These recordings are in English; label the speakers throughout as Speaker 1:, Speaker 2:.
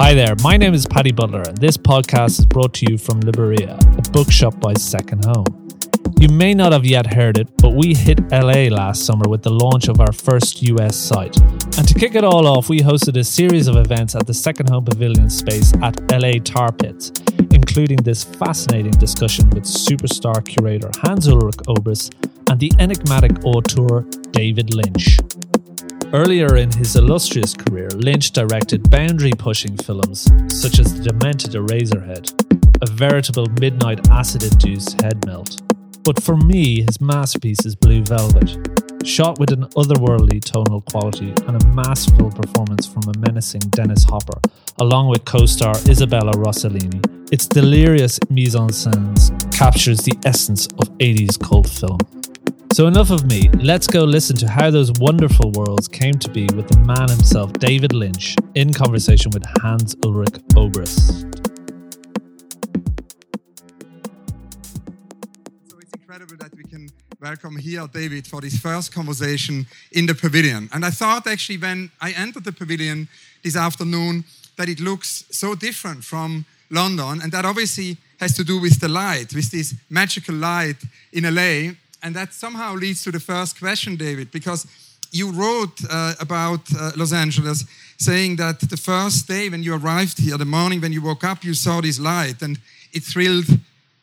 Speaker 1: Hi there, my name is Paddy Butler, and this podcast is brought to you from Libreria, a bookshop by Second Home. You may not have yet heard it, but we hit LA last summer with the launch of our first US site. And to kick it all off, we hosted a series of events at the Second Home Pavilion space at LA Tar Pits, including this fascinating discussion with superstar curator Hans Ulrich Obrist and the enigmatic auteur David Lynch. Earlier in his illustrious career, Lynch directed boundary pushing films such as The Demented Eraserhead, a veritable midnight acid induced head melt. But for me, his masterpiece is Blue Velvet, shot with an otherworldly tonal quality and a masterful performance from a menacing Dennis Hopper, along with co star Isabella Rossellini. Its delirious mise en scène captures the essence of 80s cult film. So, enough of me. Let's go listen to how those wonderful worlds came to be with the man himself, David Lynch, in conversation with Hans Ulrich Obrist.
Speaker 2: So it's incredible that we can welcome here David for this first conversation in the pavilion. And I thought actually when I entered the pavilion this afternoon that it looks so different from London, and that obviously has to do with the light, with this magical light in LA and that somehow leads to the first question, David, because you wrote uh, about uh, Los Angeles saying that the first day when you arrived here, the morning when you woke up, you saw this light and it thrilled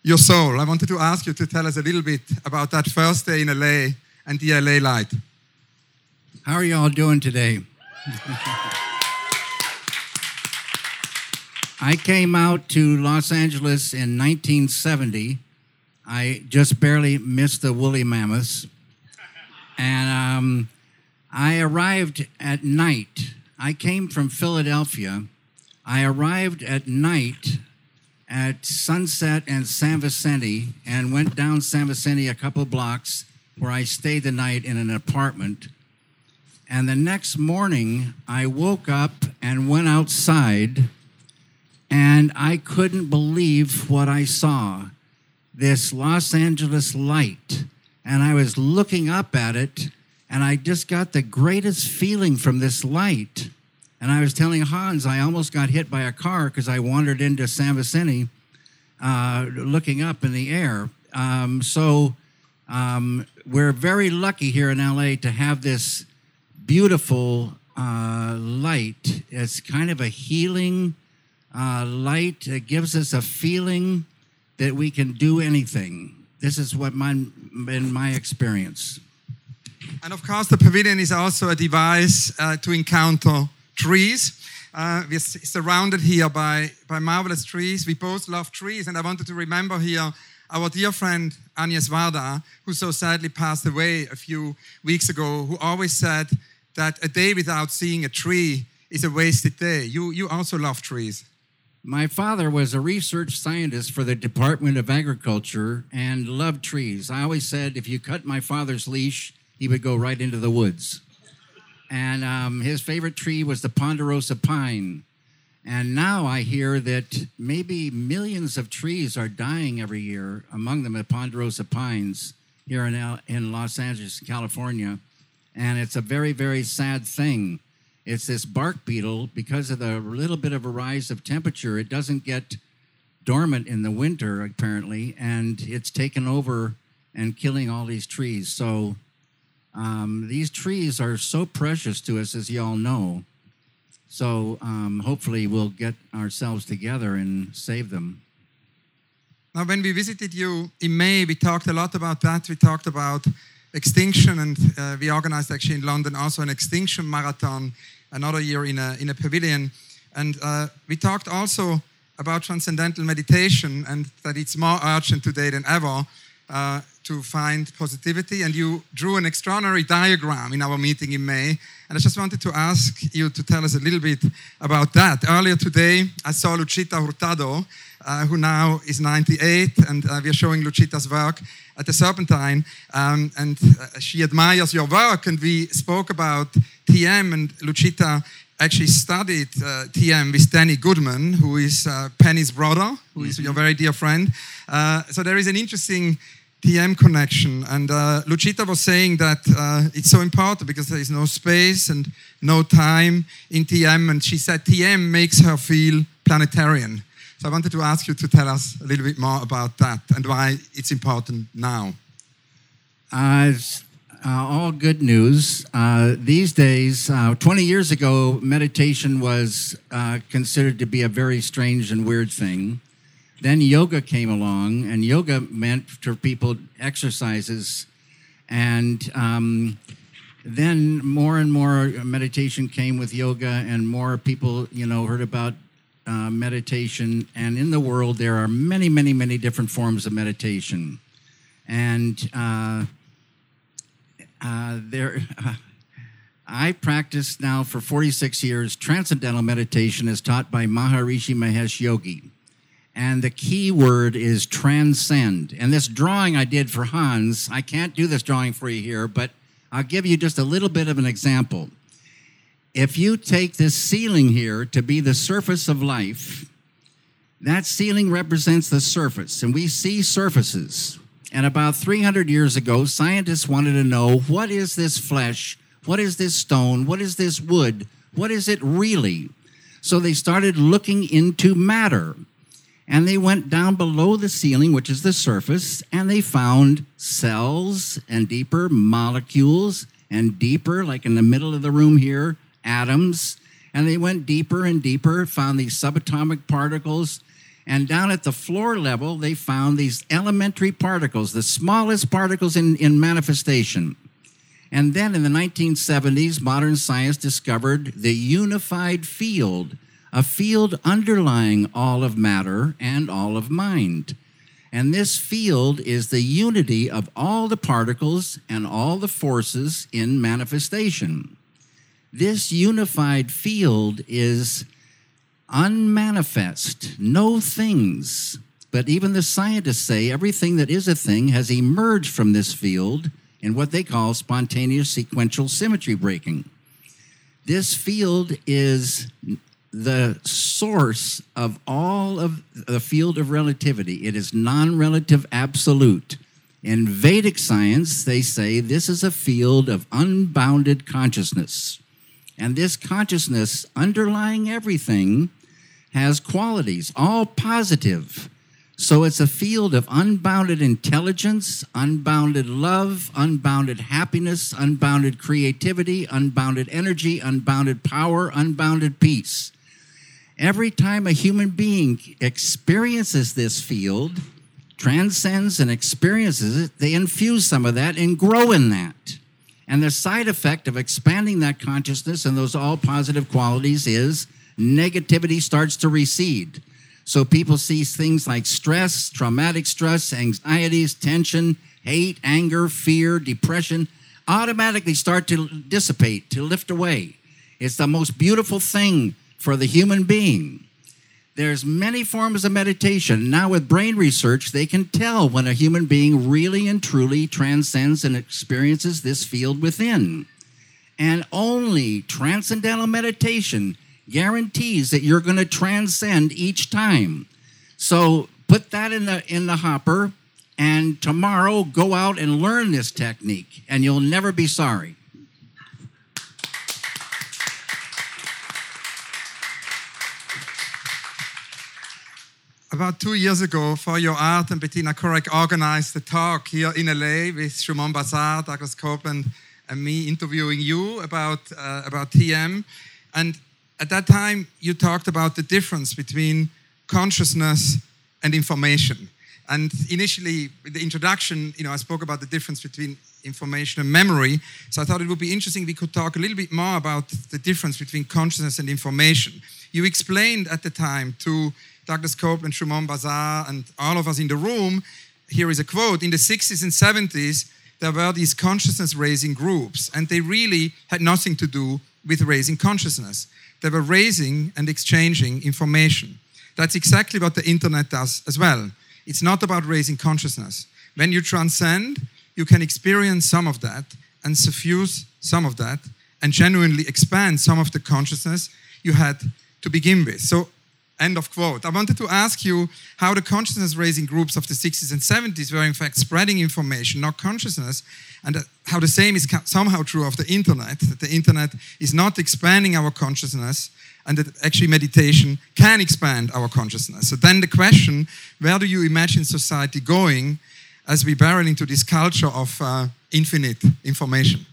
Speaker 2: your soul. I wanted to ask you to tell us a little bit about that first day in LA and the LA light.
Speaker 3: How are you all doing today? I came out to Los Angeles in 1970 I just barely missed the woolly mammoths. And um, I arrived at night. I came from Philadelphia. I arrived at night at Sunset and San Vicente and went down San Vicente a couple blocks where I stayed the night in an apartment. And the next morning, I woke up and went outside, and I couldn't believe what I saw this Los Angeles light, and I was looking up at it, and I just got the greatest feeling from this light. And I was telling Hans, I almost got hit by a car because I wandered into San Vicente uh, looking up in the air. Um, so um, we're very lucky here in LA to have this beautiful uh, light. It's kind of a healing uh, light. It gives us a feeling that we can do anything. This is what my been my experience.
Speaker 2: And of course, the pavilion is also a device uh, to encounter trees. Uh, we're surrounded here by, by marvelous trees. We both love trees, and I wanted to remember here our dear friend Agnes Varda, who so sadly passed away a few weeks ago, who always said that a day without seeing a tree is a wasted day. You, you also love trees.
Speaker 3: My father was a research scientist for the Department of Agriculture and loved trees. I always said if you cut my father's leash, he would go right into the woods. And um, his favorite tree was the ponderosa pine. And now I hear that maybe millions of trees are dying every year, among them the ponderosa pines here in, in Los Angeles, California. And it's a very, very sad thing. It's this bark beetle, because of the little bit of a rise of temperature, it doesn't get dormant in the winter, apparently, and it's taken over and killing all these trees. So um, these trees are so precious to us, as you all know. So um, hopefully we'll get ourselves together and save them.
Speaker 2: Now, when we visited you in May, we talked a lot about that. We talked about extinction, and uh, we organized actually in London also an extinction marathon another year in a, in a pavilion. And uh, we talked also about transcendental meditation and that it's more urgent today than ever uh, to find positivity. And you drew an extraordinary diagram in our meeting in May. And I just wanted to ask you to tell us a little bit about that. Earlier today, I saw Luchita Hurtado, uh, who now is 98, and uh, we are showing Luchita's work at the Serpentine. Um, and uh, she admires your work, and we spoke about TM, and Luchita actually studied uh, TM with Danny Goodman, who is uh, Penny's brother, who is mm-hmm. your very dear friend. Uh, so there is an interesting TM connection. And uh, Luchita was saying that uh, it's so important because there is no space and no time in TM. And she said TM makes her feel planetarian. So I wanted to ask you to tell us a little bit more about that and why it's important now.
Speaker 3: It's, uh, all good news. Uh, these days, uh, 20 years ago, meditation was uh, considered to be a very strange and weird thing. Then yoga came along, and yoga meant for people exercises. And um, then more and more meditation came with yoga, and more people, you know, heard about uh, meditation. And in the world, there are many, many, many different forms of meditation. And uh, uh, there, I practice now for 46 years transcendental meditation as taught by Maharishi Mahesh Yogi. And the key word is transcend. And this drawing I did for Hans, I can't do this drawing for you here, but I'll give you just a little bit of an example. If you take this ceiling here to be the surface of life, that ceiling represents the surface, and we see surfaces. And about 300 years ago, scientists wanted to know what is this flesh? What is this stone? What is this wood? What is it really? So they started looking into matter. And they went down below the ceiling, which is the surface, and they found cells and deeper molecules and deeper, like in the middle of the room here, atoms. And they went deeper and deeper, found these subatomic particles. And down at the floor level, they found these elementary particles, the smallest particles in, in manifestation. And then in the 1970s, modern science discovered the unified field a field underlying all of matter and all of mind. And this field is the unity of all the particles and all the forces in manifestation. This unified field is unmanifest, no things. But even the scientists say everything that is a thing has emerged from this field in what they call spontaneous sequential symmetry breaking. This field is the source of all of the field of relativity. It is non relative absolute. In Vedic science, they say this is a field of unbounded consciousness. And this consciousness underlying everything has qualities, all positive. So it's a field of unbounded intelligence, unbounded love, unbounded happiness, unbounded creativity, unbounded energy, unbounded power, unbounded peace. Every time a human being experiences this field, transcends and experiences it, they infuse some of that and grow in that. And the side effect of expanding that consciousness and those all positive qualities is negativity starts to recede. So people see things like stress, traumatic stress, anxieties, tension, hate, anger, fear, depression automatically start to dissipate, to lift away. It's the most beautiful thing for the human being. There's many forms of meditation. Now with brain research, they can tell when a human being really and truly transcends and experiences this field within. And only transcendental meditation guarantees that you're going to transcend each time. So put that in the in the hopper and tomorrow go out and learn this technique and you'll never be sorry.
Speaker 2: About two years ago, For Your Art and Bettina Korek organized a talk here in LA with Shumon Basar, Douglas Coupland, and me interviewing you about, uh, about TM. And at that time, you talked about the difference between consciousness and information. And initially, with the introduction, you know, I spoke about the difference between information and memory. So I thought it would be interesting we could talk a little bit more about the difference between consciousness and information. You explained at the time to Douglas Coupland, Shumon Basar, and all of us in the room. Here is a quote In the 60s and 70s, there were these consciousness raising groups, and they really had nothing to do with raising consciousness. They were raising and exchanging information. That's exactly what the internet does as well. It's not about raising consciousness. When you transcend, you can experience some of that and suffuse some of that and genuinely expand some of the consciousness you had to begin with. So End of quote. I wanted to ask you how the consciousness raising groups of the 60s and 70s were, in fact, spreading information, not consciousness, and how the same is somehow true of the internet, that the internet is not expanding our consciousness, and that actually meditation can expand our consciousness. So then the question where do you imagine society going as we barrel into this culture of uh, infinite information?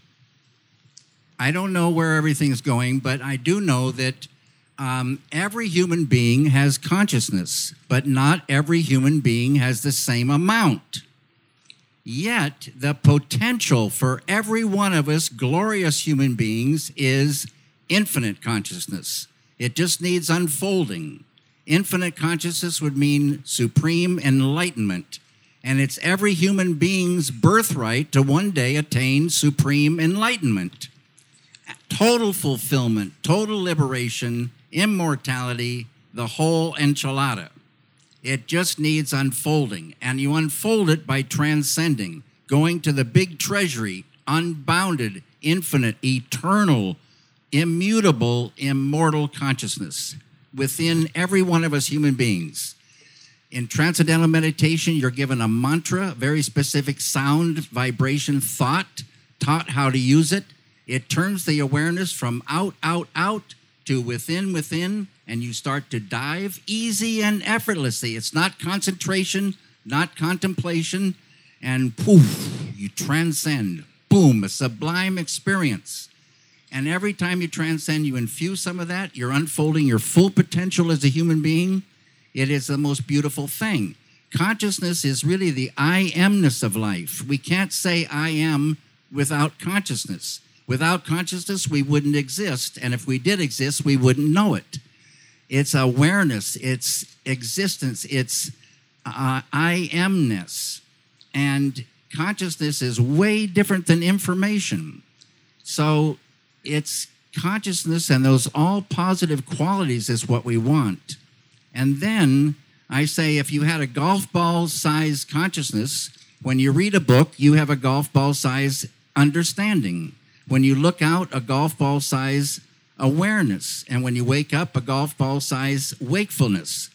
Speaker 3: I don't know where everything's going, but I do know that um, every human being has consciousness, but not every human being has the same amount. Yet, the potential for every one of us glorious human beings is infinite consciousness. It just needs unfolding. Infinite consciousness would mean supreme enlightenment. And it's every human being's birthright to one day attain supreme enlightenment. Total fulfillment, total liberation, immortality, the whole enchilada. It just needs unfolding. And you unfold it by transcending, going to the big treasury, unbounded, infinite, eternal, immutable, immortal consciousness within every one of us human beings. In transcendental meditation, you're given a mantra, very specific sound, vibration, thought, taught how to use it. It turns the awareness from out, out, out to within, within, and you start to dive easy and effortlessly. It's not concentration, not contemplation, and poof, you transcend. Boom, a sublime experience. And every time you transcend, you infuse some of that, you're unfolding your full potential as a human being. It is the most beautiful thing. Consciousness is really the I amness of life. We can't say I am without consciousness. Without consciousness, we wouldn't exist. And if we did exist, we wouldn't know it. It's awareness, it's existence, it's uh, I amness. And consciousness is way different than information. So it's consciousness and those all positive qualities is what we want. And then I say if you had a golf ball size consciousness, when you read a book, you have a golf ball size understanding. When you look out, a golf ball size awareness. And when you wake up, a golf ball size wakefulness.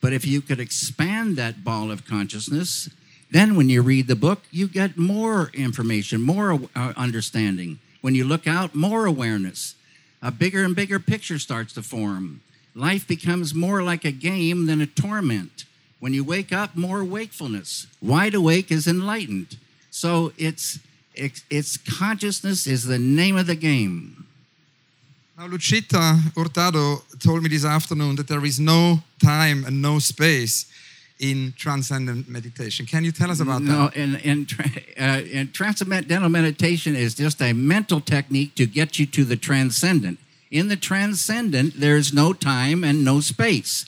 Speaker 3: But if you could expand that ball of consciousness, then when you read the book, you get more information, more uh, understanding. When you look out, more awareness. A bigger and bigger picture starts to form. Life becomes more like a game than a torment. When you wake up, more wakefulness. Wide awake is enlightened. So it's its consciousness is the name of the game.
Speaker 2: Now, Luchita Hurtado told me this afternoon that there is no time and no space in transcendent meditation. Can you tell us about
Speaker 3: no,
Speaker 2: that?
Speaker 3: No, in, in, uh, in transcendental meditation is just a mental technique to get you to the transcendent. In the transcendent, there's no time and no space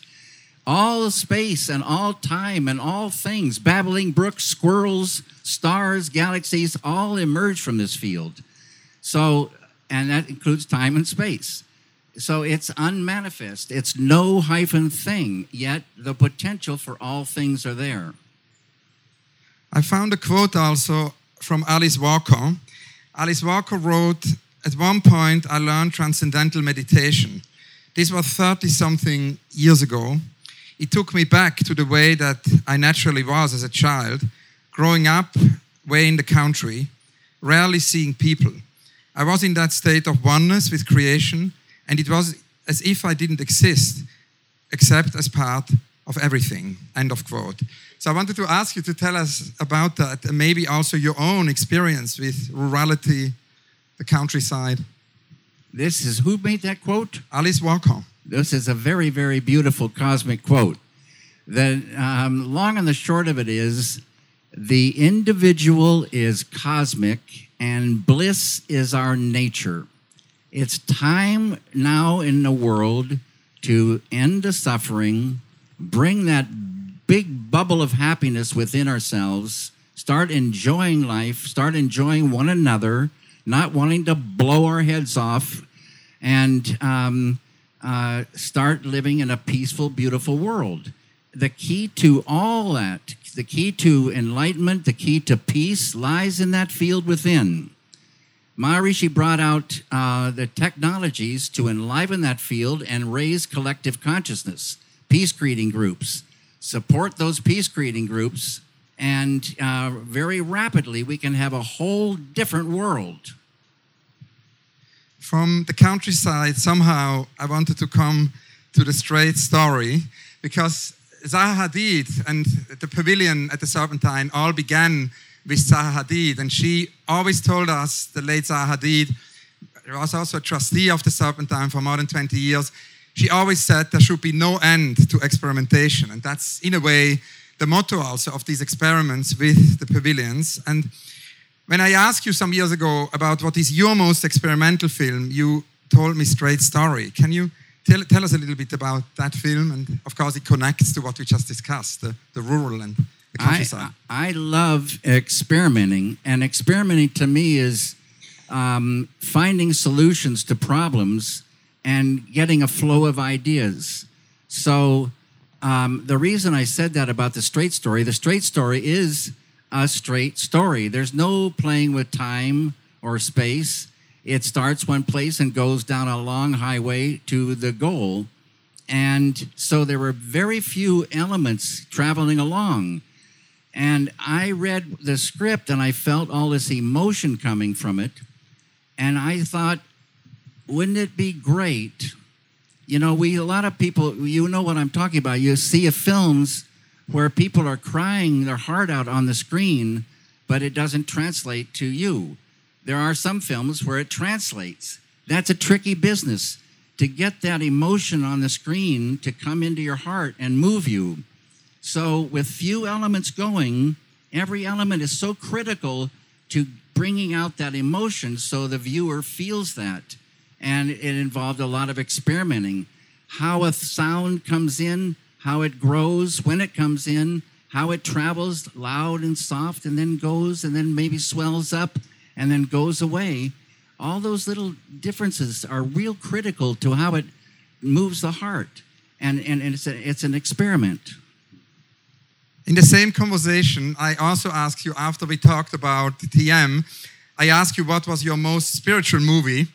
Speaker 3: all space and all time and all things, babbling brooks, squirrels, stars, galaxies, all emerge from this field. So, and that includes time and space. So it's unmanifest. It's no hyphen thing, yet the potential for all things are there.
Speaker 2: I found a quote also from Alice Walker. Alice Walker wrote, At one point, I learned transcendental meditation. This was 30 something years ago it took me back to the way that I naturally was as a child, growing up way in the country, rarely seeing people. I was in that state of oneness with creation, and it was as if I didn't exist except as part of everything. End of quote. So I wanted to ask you to tell us about that and maybe also your own experience with rurality, the countryside.
Speaker 3: This is who made that quote?
Speaker 2: Alice Walker.
Speaker 3: This is a very, very beautiful cosmic quote. The um, long and the short of it is the individual is cosmic and bliss is our nature. It's time now in the world to end the suffering, bring that big bubble of happiness within ourselves, start enjoying life, start enjoying one another, not wanting to blow our heads off, and um, uh, start living in a peaceful, beautiful world. The key to all that, the key to enlightenment, the key to peace lies in that field within. Maharishi brought out uh, the technologies to enliven that field and raise collective consciousness. peace creating groups. Support those peace creating groups, and uh, very rapidly we can have a whole different world.
Speaker 2: From the countryside, somehow I wanted to come to the straight story because Zaha Hadid and the pavilion at the Serpentine all began with Zaha Hadid, and she always told us, the late Zaha Hadid, was also a trustee of the Serpentine for more than 20 years. She always said there should be no end to experimentation, and that's in a way the motto also of these experiments with the pavilions. And when I asked you some years ago about what is your most experimental film, you told me Straight Story. Can you tell, tell us a little bit about that film? And of course, it connects to what we just discussed the, the rural and the countryside.
Speaker 3: I, I love experimenting, and experimenting to me is um, finding solutions to problems and getting a flow of ideas. So, um, the reason I said that about the straight story, the straight story is a straight story. There's no playing with time or space. It starts one place and goes down a long highway to the goal. And so there were very few elements traveling along. And I read the script and I felt all this emotion coming from it. And I thought, wouldn't it be great? You know, we, a lot of people, you know what I'm talking about. You see a films where people are crying their heart out on the screen, but it doesn't translate to you. There are some films where it translates. That's a tricky business to get that emotion on the screen to come into your heart and move you. So, with few elements going, every element is so critical to bringing out that emotion so the viewer feels that. And it involved a lot of experimenting. How a sound comes in, how it grows when it comes in, how it travels loud and soft and then goes and then maybe swells up and then goes away. All those little differences are real critical to how it moves the heart. And, and, and it's, a, it's an experiment.
Speaker 2: In the same conversation, I also asked you after we talked about TM, I asked you what was your most spiritual movie,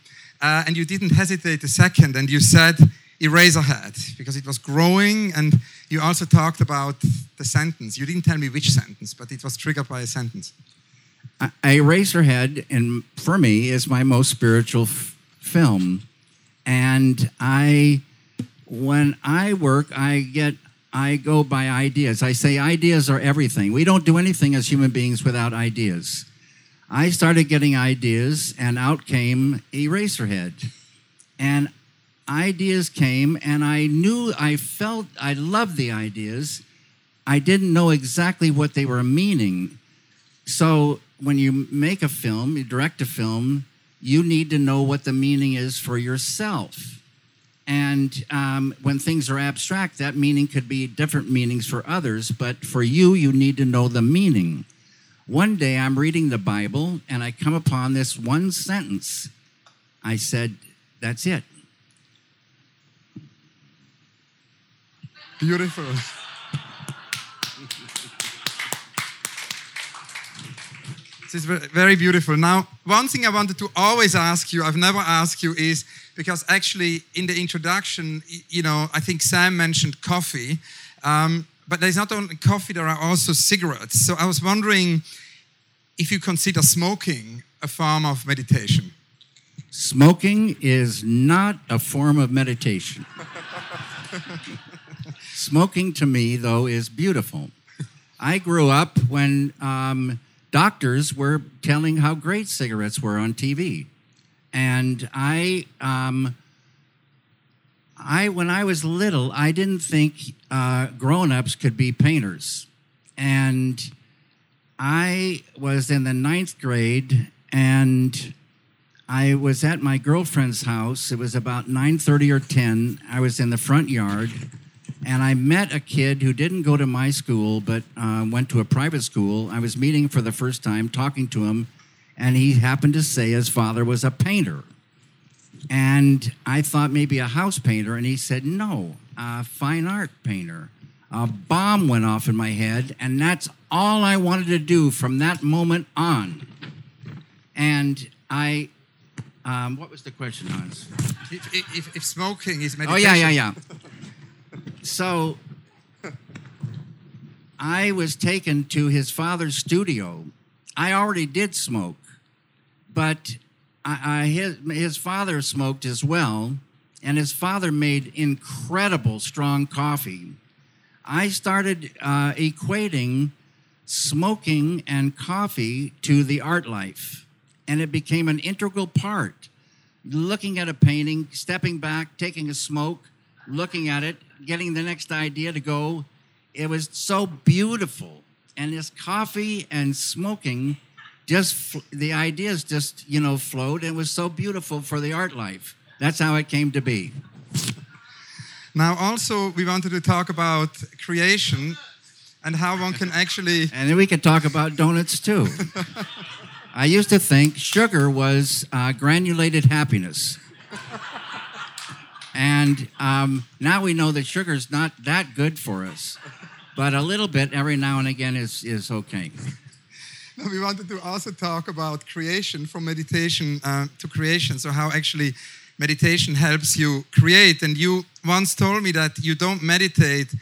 Speaker 2: uh, and you didn't hesitate a second, and you said Eraserhead because it was growing, and you also talked about the sentence. You didn't tell me which sentence, but it was triggered by a sentence.
Speaker 3: Uh, Eraserhead, and for me, is my most spiritual f- film, and I, when I work, I get I go by ideas. I say ideas are everything. We don't do anything as human beings without ideas. I started getting ideas, and out came Eraserhead. And ideas came, and I knew, I felt, I loved the ideas. I didn't know exactly what they were meaning. So when you make a film, you direct a film, you need to know what the meaning is for yourself. And um, when things are abstract, that meaning could be different meanings for others, but for you, you need to know the meaning. One day I'm reading the Bible and I come upon this one sentence. I said, That's it.
Speaker 2: Beautiful. this is very beautiful. Now, one thing I wanted to always ask you, I've never asked you, is because actually in the introduction, you know, I think Sam mentioned coffee, um, but there's not only coffee, there are also cigarettes. So I was wondering if you consider smoking a form of meditation.
Speaker 3: Smoking is not a form of meditation. Smoking to me, though, is beautiful. I grew up when um, doctors were telling how great cigarettes were on TV. And I, um, I, when I was little, I didn't think uh, grown-ups could be painters, and I was in the ninth grade, and I was at my girlfriend's house. It was about nine thirty or ten. I was in the front yard, and I met a kid who didn't go to my school but uh, went to a private school. I was meeting for the first time, talking to him, and he happened to say his father was a painter. And I thought maybe a house painter, and he said, no, a fine art painter. A bomb went off in my head, and that's all I wanted to do from that moment on. And I, um, what was the question, Hans?
Speaker 2: If, if, if smoking is
Speaker 3: Oh, yeah, yeah, yeah. So I was taken to his father's studio. I already did smoke, but I, I, his, his father smoked as well, and his father made incredible strong coffee. I started uh, equating smoking and coffee to the art life, and it became an integral part. Looking at a painting, stepping back, taking a smoke, looking at it, getting the next idea to go. It was so beautiful. And this coffee and smoking, just the ideas just, you know, flowed. And it was so beautiful for the art life. That's how it came to be.
Speaker 2: Now, also, we wanted to talk about creation and how one can actually.
Speaker 3: And then we could talk about donuts too. I used to think sugar was uh, granulated happiness. And um, now we know that sugar is not that good for us, but a little bit every now and again is, is okay.
Speaker 2: Now we wanted to also talk about creation from meditation uh, to creation. So, how actually meditation helps you create. And you once told me that you don't meditate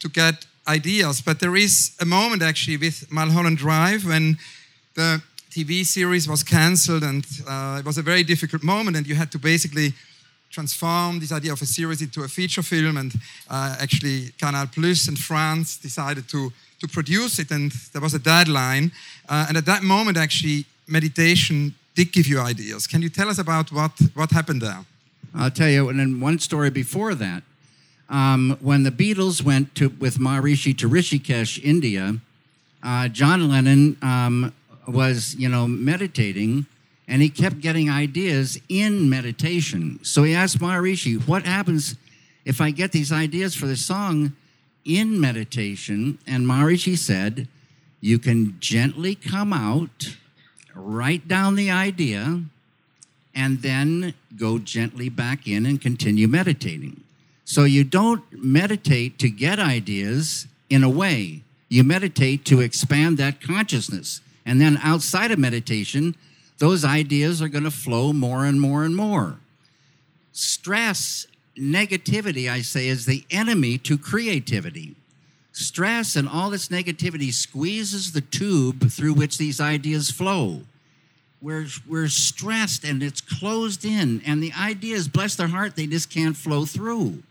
Speaker 2: to get ideas, but there is a moment actually with Mulholland Drive when the TV series was cancelled and uh, it was a very difficult moment, and you had to basically transform this idea of a series into a feature film. And uh, actually, Canal Plus and France decided to, to produce it, and there was a deadline. Uh, and at that moment, actually, meditation did give you ideas. Can you tell us about what, what happened there?
Speaker 3: I'll tell you, and then one story before that. Um, when the Beatles went to, with Maharishi to Rishikesh, India, uh, John Lennon um, was, you know, meditating, and he kept getting ideas in meditation. So he asked Maharishi, What happens if I get these ideas for the song in meditation? And Maharishi said, You can gently come out, write down the idea, and then go gently back in and continue meditating. So you don't meditate to get ideas in a way, you meditate to expand that consciousness. And then outside of meditation, those ideas are going to flow more and more and more. Stress, negativity, I say, is the enemy to creativity. Stress and all this negativity squeezes the tube through which these ideas flow. We're, we're stressed and it's closed in, and the ideas, bless their heart, they just can't flow through.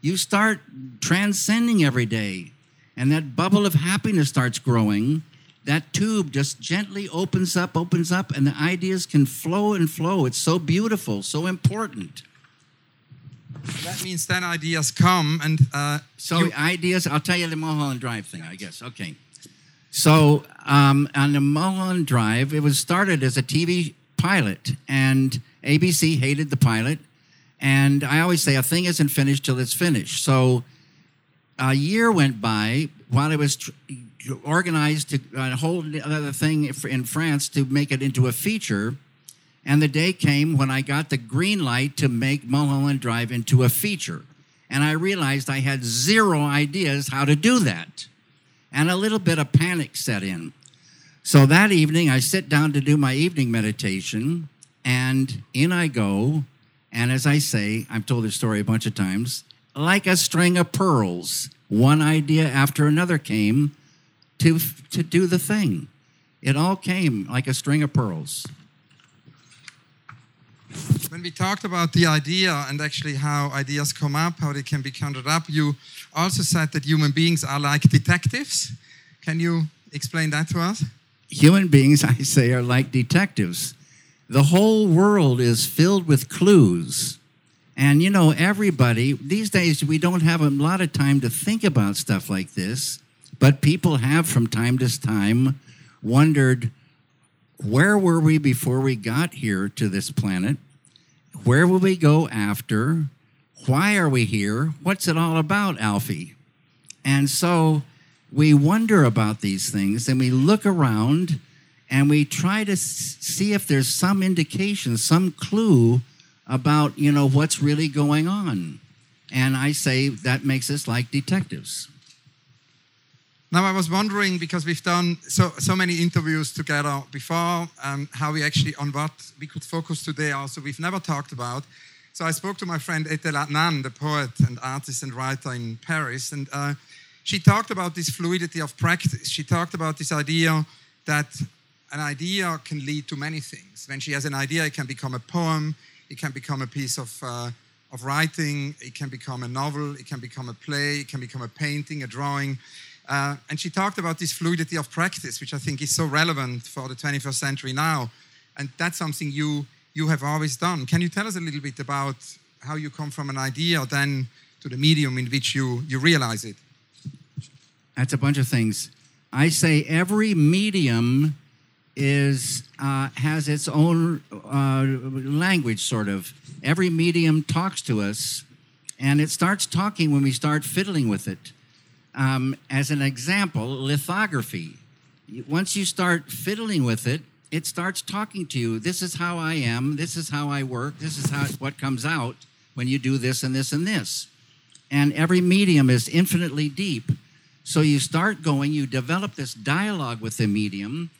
Speaker 3: You start transcending every day, and that bubble of happiness starts growing that tube just gently opens up, opens up, and the ideas can flow and flow. It's so beautiful, so important.
Speaker 2: That means then ideas come, and uh,
Speaker 3: so ideas. I'll tell you the Mulholland Drive thing, I guess. Okay. So um, on the Mulholland Drive, it was started as a TV pilot, and ABC hated the pilot. And I always say a thing isn't finished till it's finished. So a year went by while it was tr- organized to uh, hold another thing in France to make it into a feature. And the day came when I got the green light to make Mulholland Drive into a feature. And I realized I had zero ideas how to do that. And a little bit of panic set in. So that evening, I sit down to do my evening meditation, and in I go. And as I say, I've told this story a bunch of times, like a string of pearls, one idea after another came to, to do the thing. It all came like a string of pearls.
Speaker 2: When we talked about the idea and actually how ideas come up, how they can be conjured up, you also said that human beings are like detectives. Can you explain that to us?
Speaker 3: Human beings, I say, are like detectives. The whole world is filled with clues. And you know, everybody, these days we don't have a lot of time to think about stuff like this. But people have from time to time wondered where were we before we got here to this planet? Where will we go after? Why are we here? What's it all about, Alfie? And so we wonder about these things and we look around and we try to see if there's some indication, some clue about, you know, what's really going on. And I say that makes us like detectives.
Speaker 2: Now, I was wondering because we've done so, so many interviews together before, um, how we actually, on what we could focus today, also, we've never talked about. So I spoke to my friend Etel Adnan, the poet and artist and writer in Paris, and uh, she talked about this fluidity of practice. She talked about this idea that an idea can lead to many things. When she has an idea, it can become a poem, it can become a piece of, uh, of writing, it can become a novel, it can become a play, it can become a painting, a drawing. Uh, and she talked about this fluidity of practice, which I think is so relevant for the 21st century now. And that's something you, you have always done. Can you tell us a little bit about how you come from an idea then to the medium in which you, you realize it?
Speaker 3: That's a bunch of things. I say every medium is uh, has its own uh, language, sort of. Every medium talks to us, and it starts talking when we start fiddling with it. Um, as an example, lithography. Once you start fiddling with it, it starts talking to you. This is how I am. This is how I work. This is how what comes out when you do this and this and this. And every medium is infinitely deep. So you start going, you develop this dialogue with the medium,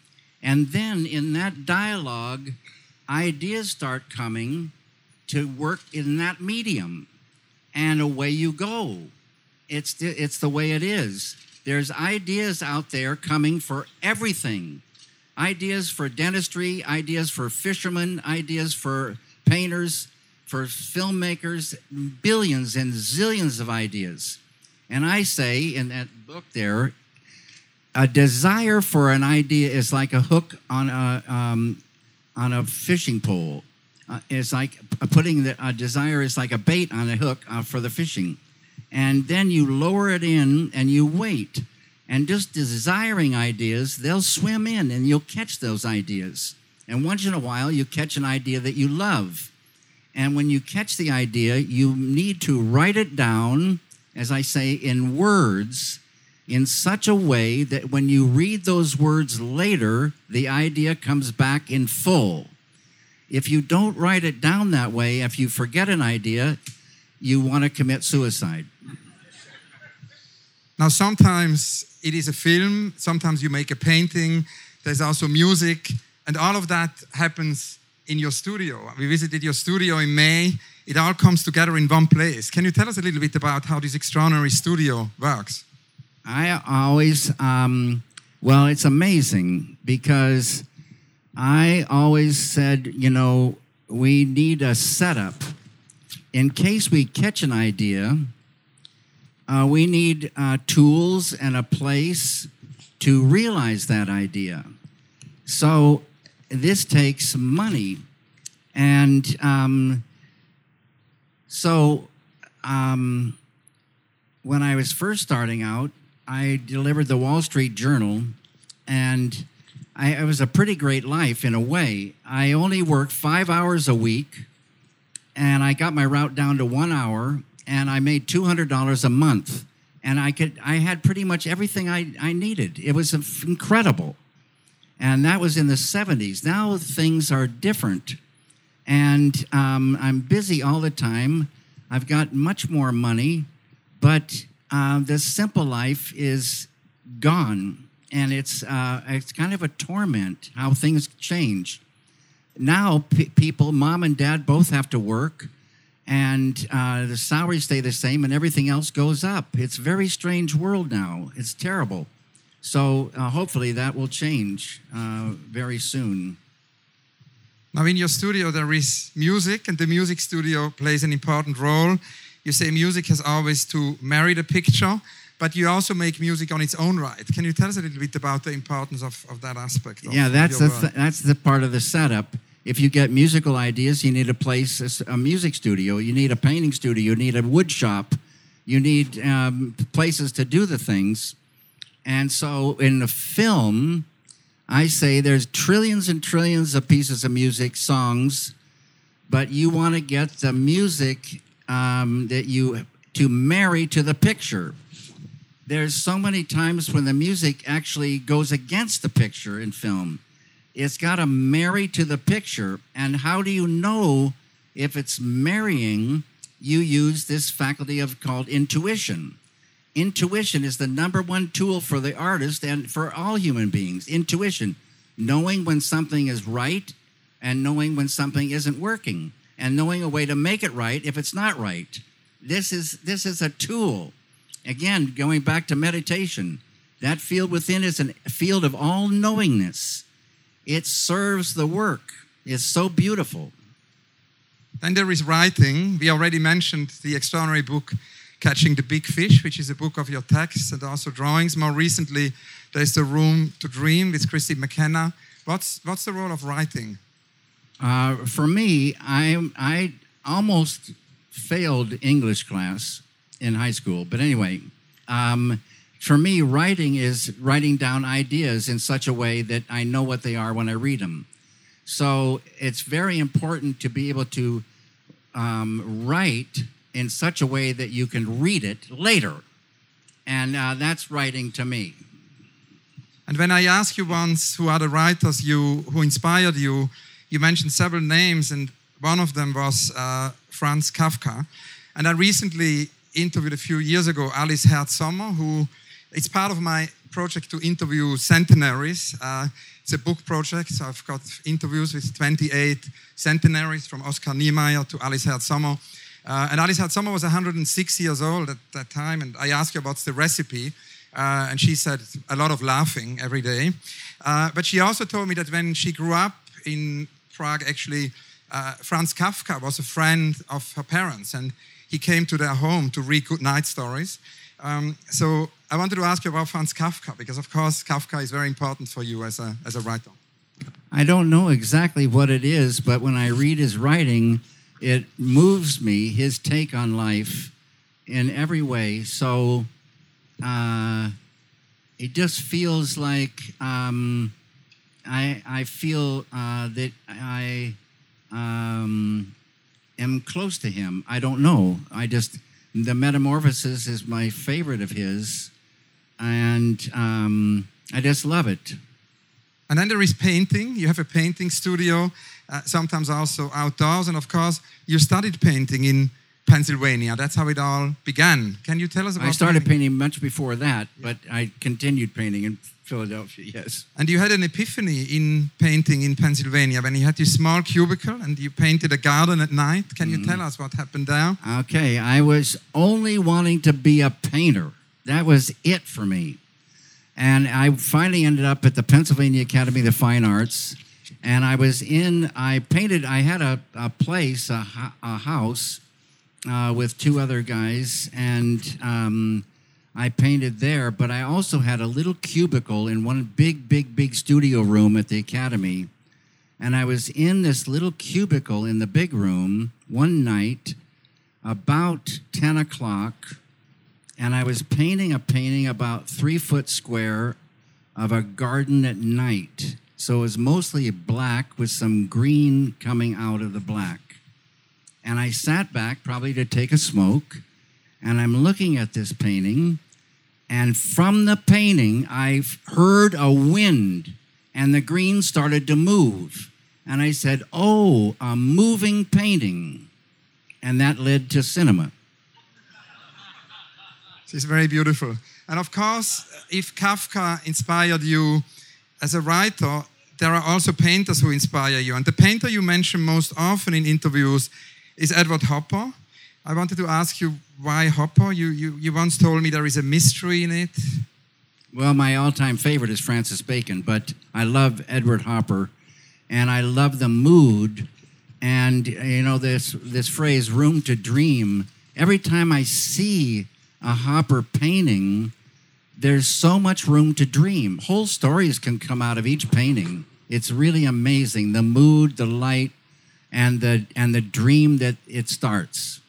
Speaker 3: and then in that dialogue, ideas start coming to work in that medium. And away you go. It's the, it's the way it is. There's ideas out there coming for everything ideas for dentistry, ideas for fishermen, ideas for painters, for filmmakers, billions and zillions of ideas. And I say in that book there, a desire for an idea is like a hook on a um, on a fishing pole. Uh, it's like putting the, a desire is like a bait on a hook uh, for the fishing, and then you lower it in and you wait, and just desiring ideas, they'll swim in and you'll catch those ideas. And once in a while, you catch an idea that you love, and when you catch the idea, you need to write it down, as I say, in words in such a way that when you read those words later, the idea comes back in full. If you don't write it down that way, if you forget an idea, you want to commit suicide.
Speaker 2: Now, sometimes it is a film, sometimes you make a painting, there's also music, and all of that happens in your studio. We visited your studio in May. It all comes together in one place. Can you tell us a little bit about how this extraordinary studio works?
Speaker 3: I always, um, well, it's amazing because I always said, you know, we need a setup. In case we catch an idea, uh, we need uh, tools and a place to realize that idea. So this takes money. And um, so um, when I was first starting out, I delivered the Wall Street Journal, and I, it was a pretty great life in a way. I only worked five hours a week, and I got my route down to one hour, and I made two hundred dollars a month, and I could I had pretty much everything I, I needed. It was incredible, and that was in the '70s. Now things are different, and um, I'm busy all the time. I've got much more money, but uh, the simple life is gone, and it's uh, it's kind of a torment how things change. Now, people, mom and dad, both have to work, and uh, the salaries stay the same, and everything else goes up. It's a very strange world now. It's terrible. So uh, hopefully that will change uh, very soon.
Speaker 2: Now, in your studio, there is music, and the music studio plays an important role you say music has always to marry the picture, but you also make music on its own right. Can you tell us a little bit about the importance of, of that aspect? Of
Speaker 3: yeah, that's the th- that's the part of the setup. If you get musical ideas, you need a place, a music studio. You need a painting studio. You need a wood shop. You need um, places to do the things. And so, in the film, I say there's trillions and trillions of pieces of music, songs, but you want to get the music um, that you to marry to the picture. There's so many times when the music actually goes against the picture in film. It's got to marry to the picture. And how do you know if it's marrying? You use this faculty of called intuition. Intuition is the number one tool for the artist and for all human beings. Intuition, knowing when something is right and knowing when something isn't working. and knowing a way to make it right if it's not right. This is this is a tool. Again, going back to meditation, that field within is a field of all knowingness. It serves the work. It's so beautiful.
Speaker 2: Then there is writing. We already mentioned the extraordinary book Catching the Big Fish, which is a book of your texts and also drawings. More recently, there's The Room to Dream with Christy McKenna. What's, what's the role of writing?
Speaker 3: Uh, for me, I, I almost failed English class in high school. But anyway, um, for me, writing is writing down ideas in such a way that I know what they are when I read them. So it's very important to be able to um, write in such a way that you can read it later. And uh, that's writing to me.
Speaker 2: And when I asked you once who are the writers you who inspired you, you mentioned several names, and one of them was uh, Franz Kafka. And I recently interviewed a few years ago Alice Herz Sommer, who it's part of my project to interview centenaries. Uh, it's a book project, so I've got interviews with 28 centenaries from Oscar Niemeyer to Alice Herz Sommer. Uh, and Alice Herz Sommer was 106 years old at that time, and I asked her what's the recipe. Uh, and she said a lot of laughing every day. Uh, but she also told me that when she grew up in Prague, actually, uh, Franz Kafka was a friend of her parents, and he came to their home to read good night stories. Um, so I wanted to ask you about Franz Kafka, because of course Kafka is very important for you as a, as a writer.
Speaker 3: I don't know exactly what it is, but when I read his writing, it moves me, his take on life in every way. So uh, it just feels like um, I, I feel uh, that I um, am close to him. I don't know. I just, the Metamorphosis is my favorite of his, and um, I just love it.
Speaker 2: And then there is painting. You have a painting studio, uh, sometimes also outdoors. And of course, you studied painting in Pennsylvania. That's how it all began. Can you tell us about
Speaker 3: I started
Speaker 2: painting?
Speaker 3: painting much before that, but I continued painting in Philadelphia, yes.
Speaker 2: And you had an epiphany in painting in Pennsylvania when you had this small cubicle and you painted a garden at night. Can you tell us what happened there?
Speaker 3: Okay, I was only wanting to be a painter. That was it for me. And I finally ended up at the Pennsylvania Academy of the Fine Arts. And I was in, I painted, I had a, a place, a, a house uh, with two other guys. And um, I painted there, but I also had a little cubicle in one big, big, big studio room at the Academy. And I was in this little cubicle in the big room one night about 10 o'clock, and I was painting a painting about three foot square of a garden at night. So it was mostly black with some green coming out of the black. And I sat back, probably to take a smoke, and I'm looking at this painting. And from the painting, I heard a wind, and the green started to move. And I said, Oh, a moving painting. And that led to cinema.
Speaker 2: It's very beautiful. And of course, if Kafka inspired you as a writer, there are also painters who inspire you. And the painter you mention most often in interviews is Edward Hopper. I wanted to ask you why Hopper? You, you, you once told me there is a mystery in it.
Speaker 3: Well, my all time favorite is Francis Bacon, but I love Edward Hopper and I love the mood and you know this this phrase room to dream. Every time I see a Hopper painting, there's so much room to dream. Whole stories can come out of each painting. It's really amazing the mood, the light, and the and the dream that it starts.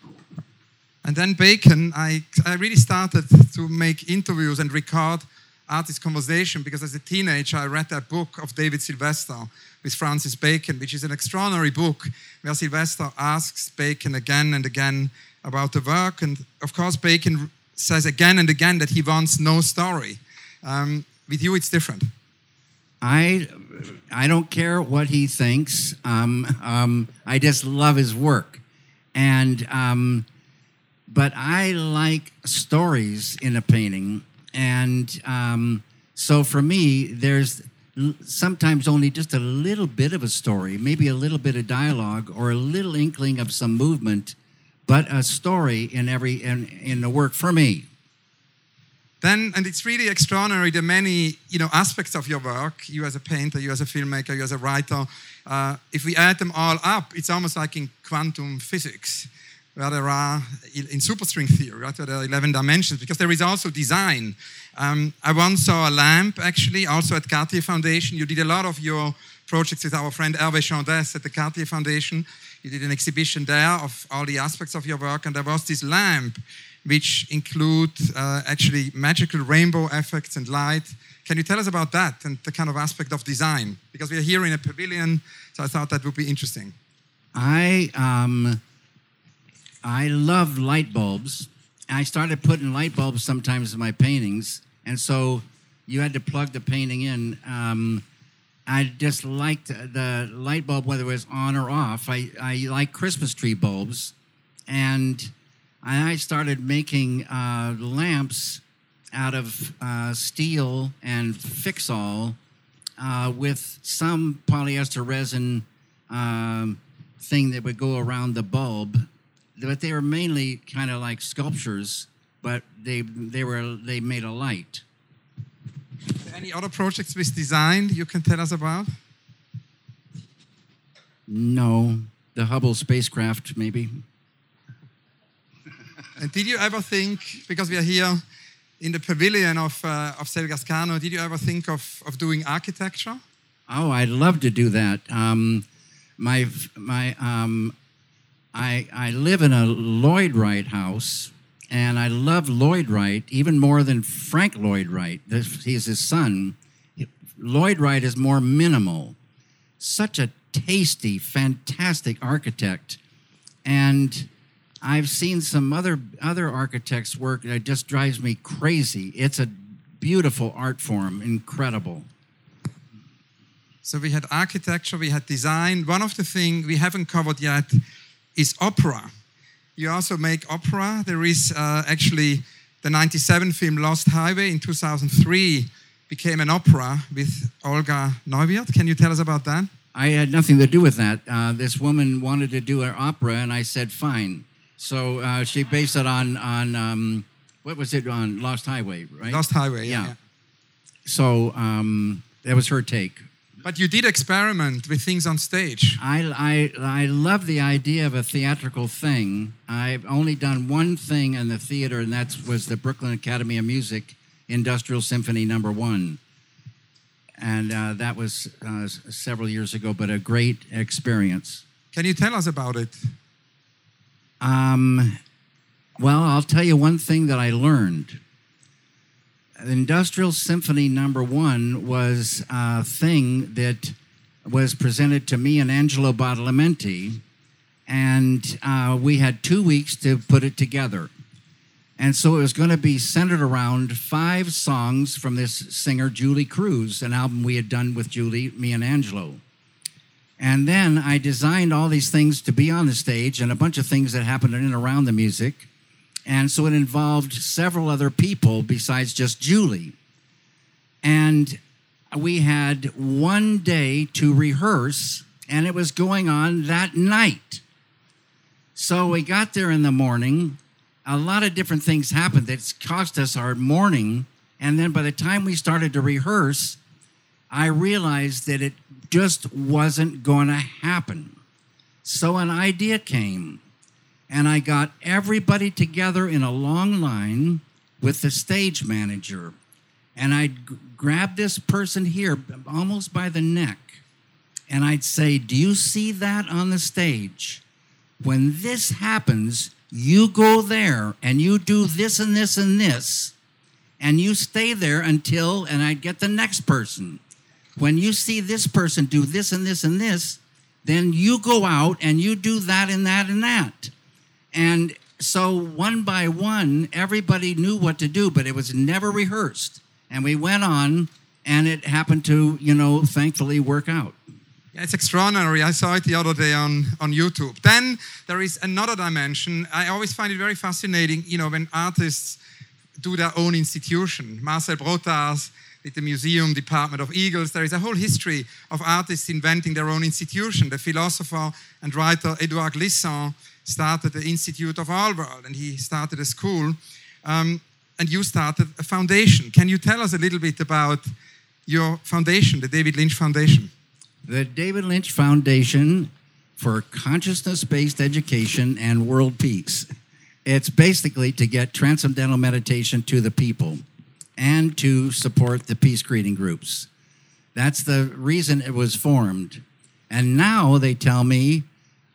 Speaker 2: And then Bacon, I, I really started to make interviews and record artist conversation because as a teenager I read that book of David Sylvester with Francis Bacon, which is an extraordinary book where Sylvester asks Bacon again and again about the work. And of course, Bacon says again and again that he wants no story. Um, with you, it's different.
Speaker 3: I I don't care what he thinks. Um, um, I just love his work, and um, but I like stories in a painting, and um, so for me, there's sometimes only just a little bit of a story, maybe a little bit of dialogue or a little inkling of some movement, but a story in every in, in the work for me.
Speaker 2: Then, and it's really extraordinary the many you know aspects of your work. You as a painter, you as a filmmaker, you as a writer. Uh, if we add them all up, it's almost like in quantum physics, where there are in superstring theory, right, where there are 11 dimensions. Because there is also design. Um, I once saw a lamp actually, also at Cartier Foundation. You did a lot of your projects with our friend Hervé Chandès at the Cartier Foundation. You did an exhibition there of all the aspects of your work, and there was this lamp which include uh, actually magical rainbow effects and light. Can you tell us about that and the kind of aspect of design? Because we are here in a pavilion, so I thought that would be interesting.
Speaker 3: I um, I love light bulbs. I started putting light bulbs sometimes in my paintings, and so you had to plug the painting in. Um, I just liked the light bulb, whether it was on or off. I, I like Christmas tree bulbs, and I started making uh, lamps out of uh, steel and Fixall uh, with some polyester resin um, thing that would go around the bulb. But they were mainly kind of like sculptures, but they they were they made a light.
Speaker 2: Any other projects with design you can tell us about?
Speaker 3: No, the Hubble spacecraft maybe.
Speaker 2: And did you ever think, because we are here in the pavilion of, uh, of SelgasCano, did you ever think of, of doing architecture?
Speaker 3: Oh, I'd love to do that. Um, my my um, I I live in a Lloyd Wright house, and I love Lloyd Wright even more than Frank Lloyd Wright. He's his son. Lloyd Wright is more minimal. Such a tasty, fantastic architect, and I've seen some other other architects' work that just drives me crazy. It's a beautiful art form, incredible.
Speaker 2: So we had architecture, we had design. One of the things we haven't covered yet is opera. You also make opera. There is uh, actually the 97 film Lost Highway in 2003 became an opera with Olga Neuwirth. Can you tell us about that?
Speaker 3: I had nothing to do with that. Uh, this woman wanted to do an opera, and I said, fine. So uh, she based it on on um, what was it on Lost Highway, right?
Speaker 2: Lost Highway, yeah.
Speaker 3: Yeah.
Speaker 2: yeah.
Speaker 3: So um, that was her take.
Speaker 2: But you did experiment with things on stage.
Speaker 3: I, I, I love the idea of a theatrical thing. I've only done one thing in the theater, and that was the Brooklyn Academy of Music Industrial Symphony Number One. And uh, that was uh, several years ago, but a great experience.
Speaker 2: Can you tell us about it?
Speaker 3: Um, well, I'll tell you one thing that I learned. Industrial Symphony Number One was a thing that was presented to me and Angelo Badalamenti, and uh, we had two weeks to put it together. And so it was going to be centered around five songs from this singer, Julee Cruise, an album we had done with Julie, me, and Angelo. And then I designed all these things to be on the stage and a bunch of things that happened in and around the music. And so it involved several other people besides just Julie. And we had one day to rehearse, and it was going on that night. So we got there in the morning. A lot of different things happened that cost us our morning. And then by the time we started to rehearse, I realized that it just wasn't going to happen. So an idea came, and I got everybody together in a long line with the stage manager. And I'd g- grab this person here almost by the neck, and I'd say, Do you see that on the stage? When this happens, you go there and you do this and this and this, and you stay there until, and I'd get the next person when you see this person do this and this and this, then you go out and you do that and that and that. And so one by one, everybody knew what to do, but it was never rehearsed. And we went on, and it happened to, you know, thankfully work out.
Speaker 2: Yeah, it's extraordinary. I saw it the other day on, on YouTube. Then there is another dimension. I always find it very fascinating, you know, when artists do their own institution. Marcel Broodthaers with the museum department of eagles. There is a whole history of artists inventing their own institution. The philosopher and writer Edouard Glissant started the Institute of All World, and he started a school. Um, and you started a foundation. Can you tell us a little bit about your foundation, the David Lynch Foundation?
Speaker 3: The David Lynch Foundation for Consciousness Based Education and World Peace. It's basically to get transcendental meditation to the people and to support the peace creating groups. That's the reason it was formed. And now they tell me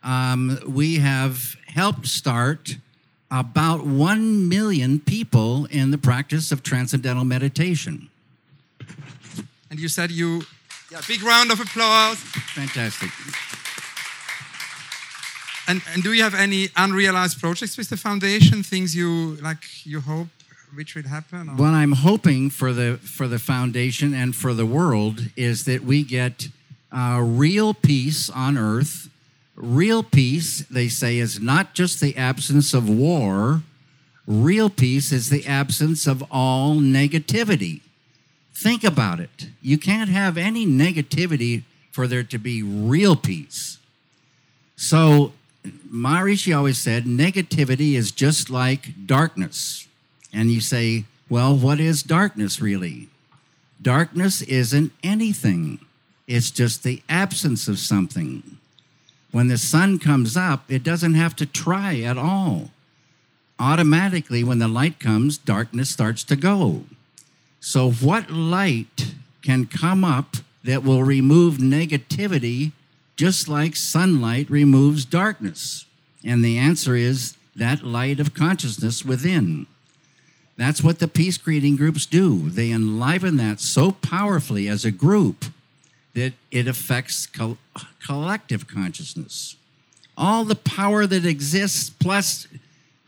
Speaker 3: um, we have helped start about 1 million people in the practice of transcendental meditation.
Speaker 2: And you said you, yeah, big round of applause.
Speaker 3: Fantastic.
Speaker 2: And, and do you have any unrealized projects with the foundation? Things you like, you hope which will happen? or-
Speaker 3: What I'm hoping for the for the foundation and for the world is that we get uh, real peace on earth. Real peace, they say, is not just the absence of war. Real peace is the absence of all negativity. Think about it. You can't have any negativity for there to be real peace. So, Maharishi always said negativity is just like darkness. And you say, well, what is darkness really? Darkness isn't anything, it's just the absence of something. When the sun comes up, it doesn't have to try at all. Automatically, when the light comes, darkness starts to go. So, what light can come up that will remove negativity just like sunlight removes darkness? And the answer is that light of consciousness within. That's what the peace creating groups do. They enliven that so powerfully as a group that it affects col- collective consciousness. All the power that exists, plus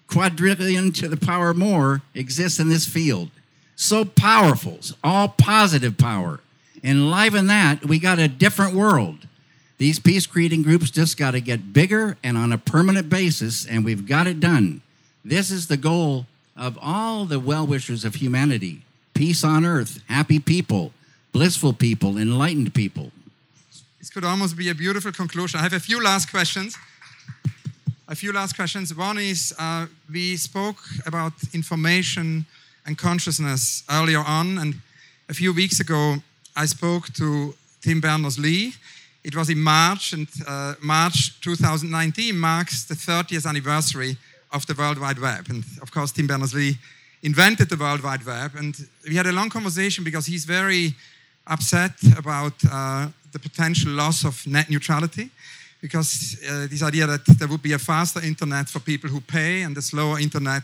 Speaker 3: quadrillion to the power more, exists in this field. So powerful, all positive power. Enliven that, we got a different world. These peace creating groups just got to get bigger and on a permanent basis, and we've got it done. This is the goal of all the well wishers of humanity peace on earth, happy people, blissful people, enlightened people.
Speaker 2: This could almost be a beautiful conclusion. I have a few last questions. A few last questions. One is uh, we spoke about information and consciousness earlier on, and a few weeks ago I spoke to Tim Berners Lee. It was in March, and uh, March 2019 marks the 30th anniversary of the World Wide Web. And of course, Tim Berners Lee invented the World Wide Web, and we had a long conversation because he's very upset about uh, the potential loss of net neutrality because uh, this idea that there would be a faster internet for people who pay and a slower internet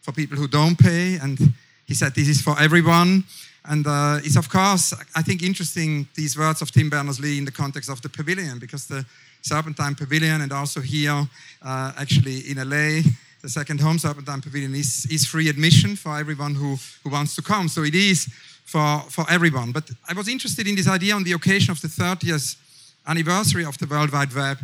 Speaker 2: for people who don't pay. And he said this is for everyone. And uh, it's, of course, I think, interesting these words of Tim Berners Lee in the context of the pavilion because the Serpentine Pavilion and also here, uh, actually in LA, the second home Serpentine Pavilion is, is free admission for everyone who, who wants to come. So it is for, for everyone. But I was interested in this idea on the occasion of the 30th anniversary of the World Wide Web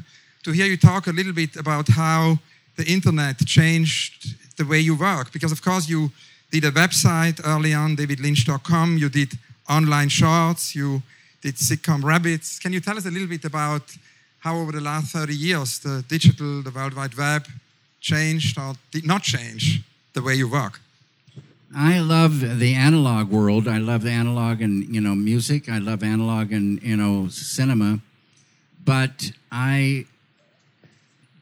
Speaker 2: to hear you talk a little bit about how the internet changed the way you work. Because, of course, you did a website early on, davidlynch.com, you did online shorts, you did sitcom rabbits. Can you tell us a little bit about how, over the last 30 years, the digital, the World Wide Web changed or did not change the way you work?
Speaker 3: I love the analog world. I love analog and you know music. I love analog and you know cinema, but I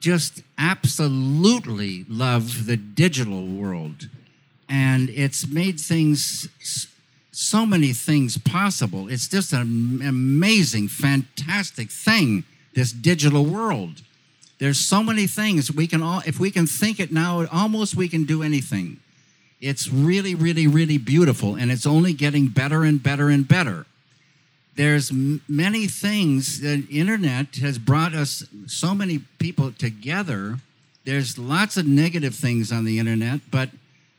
Speaker 3: just absolutely love the digital world, and it's made things so many things possible. It's just an amazing, fantastic thing. This digital world. There's so many things we can all. If we can think it now, almost we can do anything. It's really, really, really beautiful, and it's only getting better and better and better. There's m- many things. The internet has brought us so many people together. There's lots of negative things on the internet, but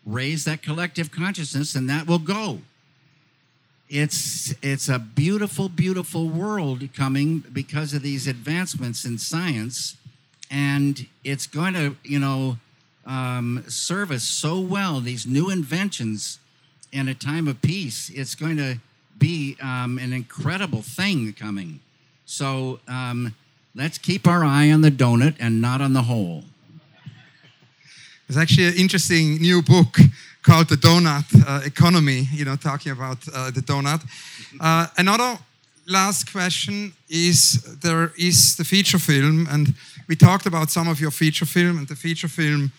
Speaker 3: raise that collective consciousness, and that will go. It's it's a beautiful, beautiful world coming because of these advancements in science, and it's going to, you know, um, serve us so well. These new inventions in a time of peace, it's going to be um, an incredible thing coming. So um, let's keep our eye on the donut and not on the hole.
Speaker 2: There's actually an interesting new book called The Donut uh, Economy, you know, talking about uh, the donut. Uh, another last question is there is the feature film, and we talked about some of your feature film, and the feature film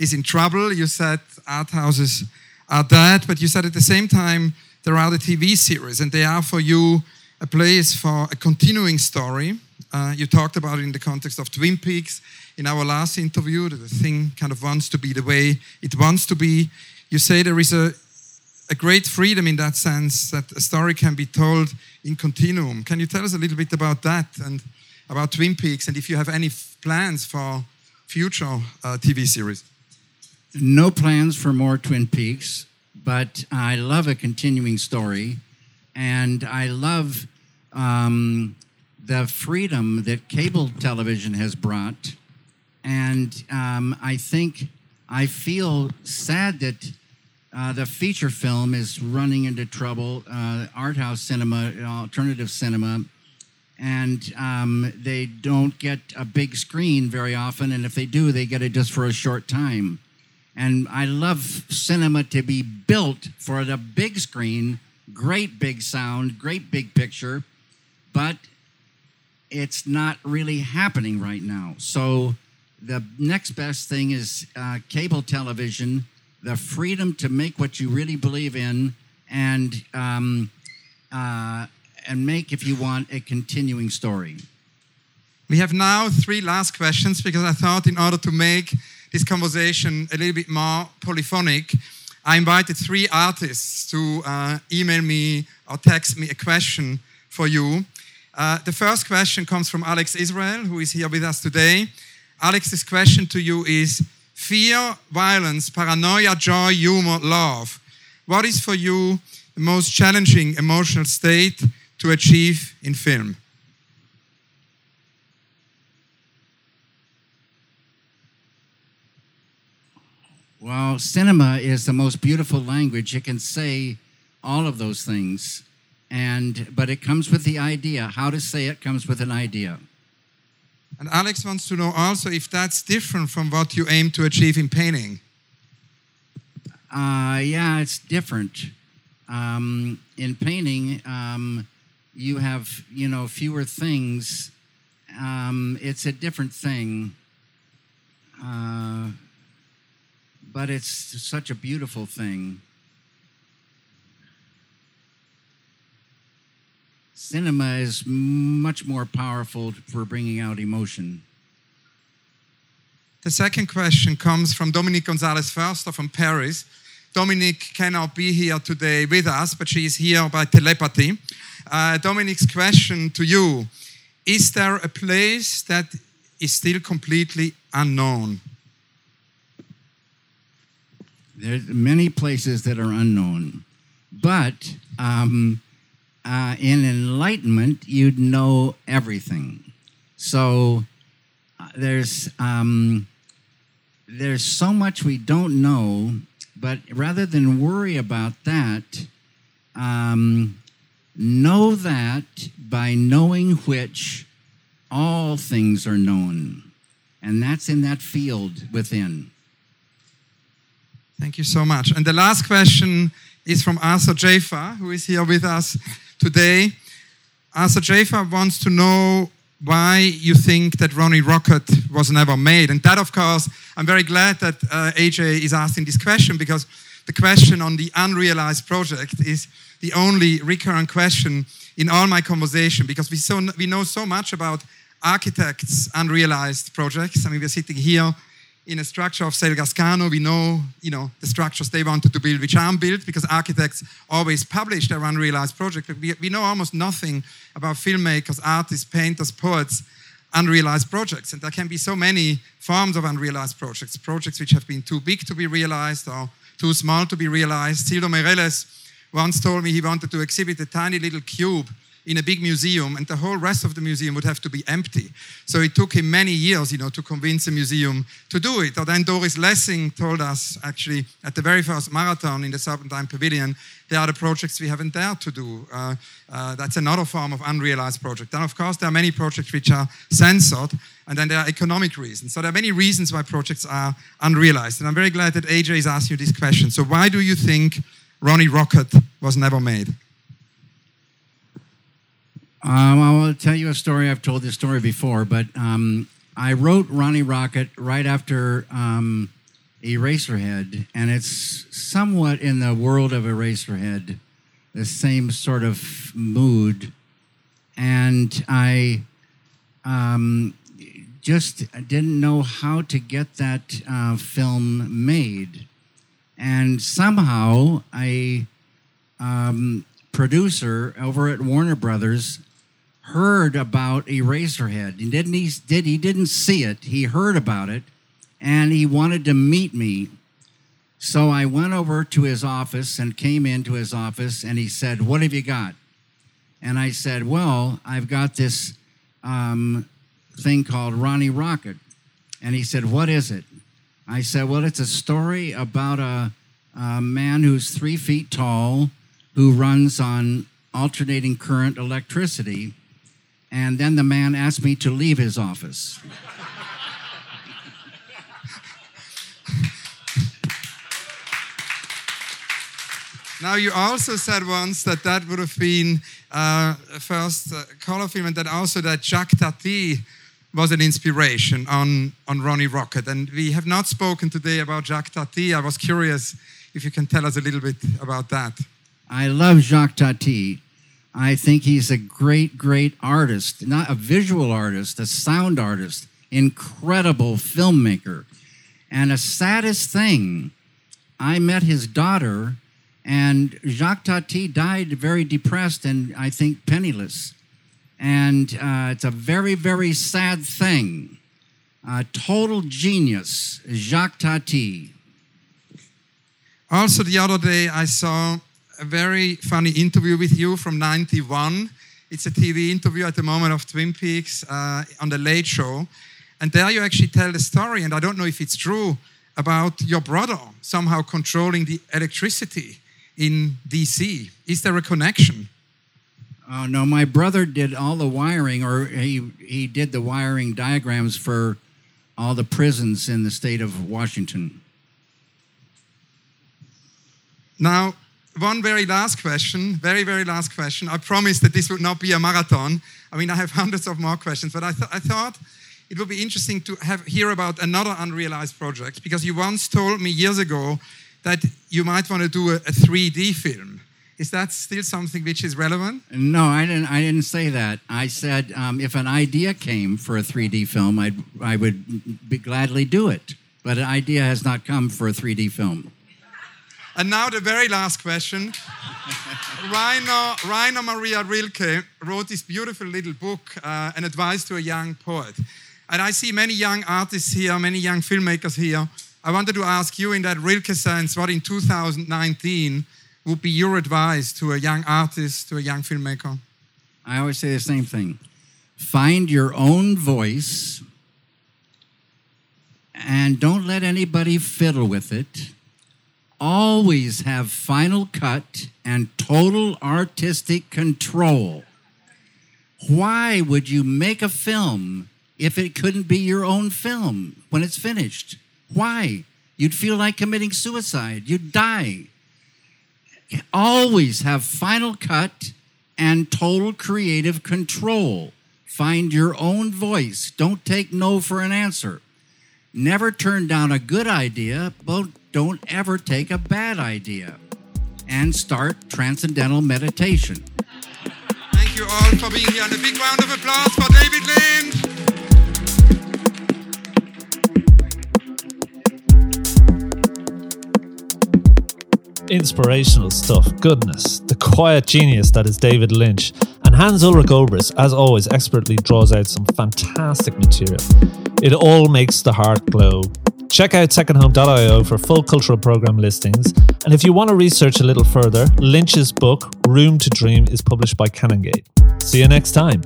Speaker 2: is in trouble. You said art houses are dead, but you said at the same time there are the TV series, and they are for you a place for a continuing story. Uh, you talked about it in the context of Twin Peaks in our last interview, that the thing kind of wants to be the way it wants to be. You say there is a, a great freedom in that sense that a story can be told in continuum. Can you tell us a little bit about that and about Twin Peaks and if you have any plans for future uh, TV series?
Speaker 3: No plans for more Twin Peaks, but I love a continuing story, and I love um, the freedom that cable television has brought. And um, I think I feel sad that uh, the feature film is running into trouble, uh, art house cinema, alternative cinema, and um, they don't get a big screen very often. And if they do, they get it just for a short time. And I love cinema to be built for the big screen, great big sound, great big picture, but it's not really happening right now. So the next best thing is uh, cable television, the freedom to make what you really believe in, and um, uh, and make, if you want, a continuing story.
Speaker 2: We have now three last questions because I thought in order to make this conversation a little bit more polyphonic, I invited three artists to uh, email me or text me a question for you. Uh, the first question comes from Alex Israel, who is here with us today. Alex's question to you is fear, violence, paranoia, joy, humor, love. What is for you the most challenging emotional state to achieve in film?
Speaker 3: Well, cinema is the most beautiful language. It can say all of those things. And but it comes with the idea. How to say it comes with an idea.
Speaker 2: And Alex wants to know also if that's different from what you aim to achieve in painting.
Speaker 3: Uh, yeah, it's different. Um, in painting, um, you have you know fewer things. Um, it's a different thing. Uh, but it's such a beautiful thing. Cinema is much more powerful for bringing out emotion.
Speaker 2: The second question comes from Dominique Gonzalez Foerster from Paris. Dominique cannot be here today with us, but she is here by telepathy. Uh, Dominique's question to you Is there a place that is still completely unknown?
Speaker 3: There's many places that are unknown, but um, uh, in enlightenment, you'd know everything. So uh, there's um, there's so much we don't know, but rather than worry about that, um, know that by knowing which all things are known, and that's in that field within.
Speaker 2: Thank you so much. And the last question is from Arthur Jafa, who is here with us today. Arthur Jafa wants to know why you think that Ronnie Rocket was never made. And that, of course, I'm very glad that uh, AJ is asking this question because the question on the unrealized project is the only recurrent question in all my conversation because we, so, we know so much about architects' unrealized projects. I mean, we're sitting here in a structure of SelgasCano, we know, you know, the structures they wanted to build, which aren't built because architects always publish their unrealized project. We, we know almost nothing about filmmakers, artists, painters, poets, unrealized projects. And there can be so many forms of unrealized projects, projects which have been too big to be realized or too small to be realized. Cildo Meireles once told me he wanted to exhibit a tiny little cube in a big museum, and the whole rest of the museum would have to be empty. So it took him many years, you know, to convince the museum to do it. Or then Doris Lessing told us, actually, at the very first marathon in the Serpentine Pavilion, there are the projects we haven't dared to do. Uh, uh, that's another form of unrealized project. And of course, there are many projects which are censored, and then there are economic reasons. So there are many reasons why projects are unrealized. And I'm very glad that AJ is asking you this question. So why do you think Ronnie Rocket was never made?
Speaker 3: Um, I will tell you a story. I've told this story before, but um, I wrote Ronnie Rocket right after um, Eraserhead, and it's somewhat in the world of Eraserhead, the same sort of mood. And I um, just didn't know how to get that uh, film made. And somehow a um, producer over at Warner Brothers heard about Eraserhead. He didn't he did he didn't see it. He heard about it and he wanted to meet me. So I went over to his office and came into his office and he said, "What have you got?" And I said, "Well, I've got this um, thing called Ronnie Rocket." And he said, "What is it?" I said, "Well, it's a story about a, a man who's three feet tall, who runs on alternating current electricity." And then the man asked me to leave his office.
Speaker 2: Now, you also said once that that would have been uh, first uh, color film, and that also that Jacques Tati was an inspiration on, on Ronnie Rocket. And we have not spoken today about Jacques Tati. I was curious if you can tell us a little bit about that.
Speaker 3: I love Jacques Tati. I think he's a great, great artist, not a visual artist, a sound artist, incredible filmmaker. And a saddest thing, I met his daughter, and Jacques Tati died very depressed and I think penniless. And uh, it's a very, very sad thing. A total genius, Jacques Tati.
Speaker 2: Also, the other day I saw a very funny interview with you from 91. It's a TV interview at the moment of Twin Peaks uh, on the Late Show. And there you actually tell the story, and I don't know if it's true, about your brother somehow controlling the electricity in DC. Is there a connection?
Speaker 3: Oh, no, my brother did all the wiring, or he, he did the wiring diagrams for all the prisons in the state of Washington.
Speaker 2: Now, one very last question, very, very last question. I promised that this would not be a marathon. I mean, I have hundreds of more questions, but I, th- I thought it would be interesting to have hear about another unrealized project because you once told me years ago that you might want to do a, a 3D film. Is that still something which is relevant?
Speaker 3: No, I didn't. I didn't say that. I said um, if an idea came for a 3D film, I'd, I would be gladly do it. But an idea has not come for a 3D film.
Speaker 2: And now the very last question. Rainer, Rainer Maria Rilke wrote this beautiful little book, uh, An Advice to a Young Poet. And I see many young artists here, many young filmmakers here. I wanted to ask you, in that Rilke sense, what in 2019 would be your advice to a young artist, to a young filmmaker?
Speaker 3: I always say the same thing find your own voice and don't let anybody fiddle with it. Always have final cut and total artistic control. Why would you make a film if it couldn't be your own film when it's finished? Why? You'd feel like committing suicide. You'd die. Always have final cut and total creative control. Find your own voice. Don't take no for an answer. Never turn down a good idea, but don't ever take a bad idea. And start transcendental meditation.
Speaker 2: Thank you all for being here, and a big round of applause for David Lynch.
Speaker 1: Inspirational stuff, goodness. The quiet genius that is David Lynch. Hans Ulrich Obrist, as always, expertly draws out some fantastic material. It all makes the heart glow. Check out secondhome.io for full cultural program listings. And if you want to research a little further, Lynch's book, Room to Dream, is published by Canongate. See you next time.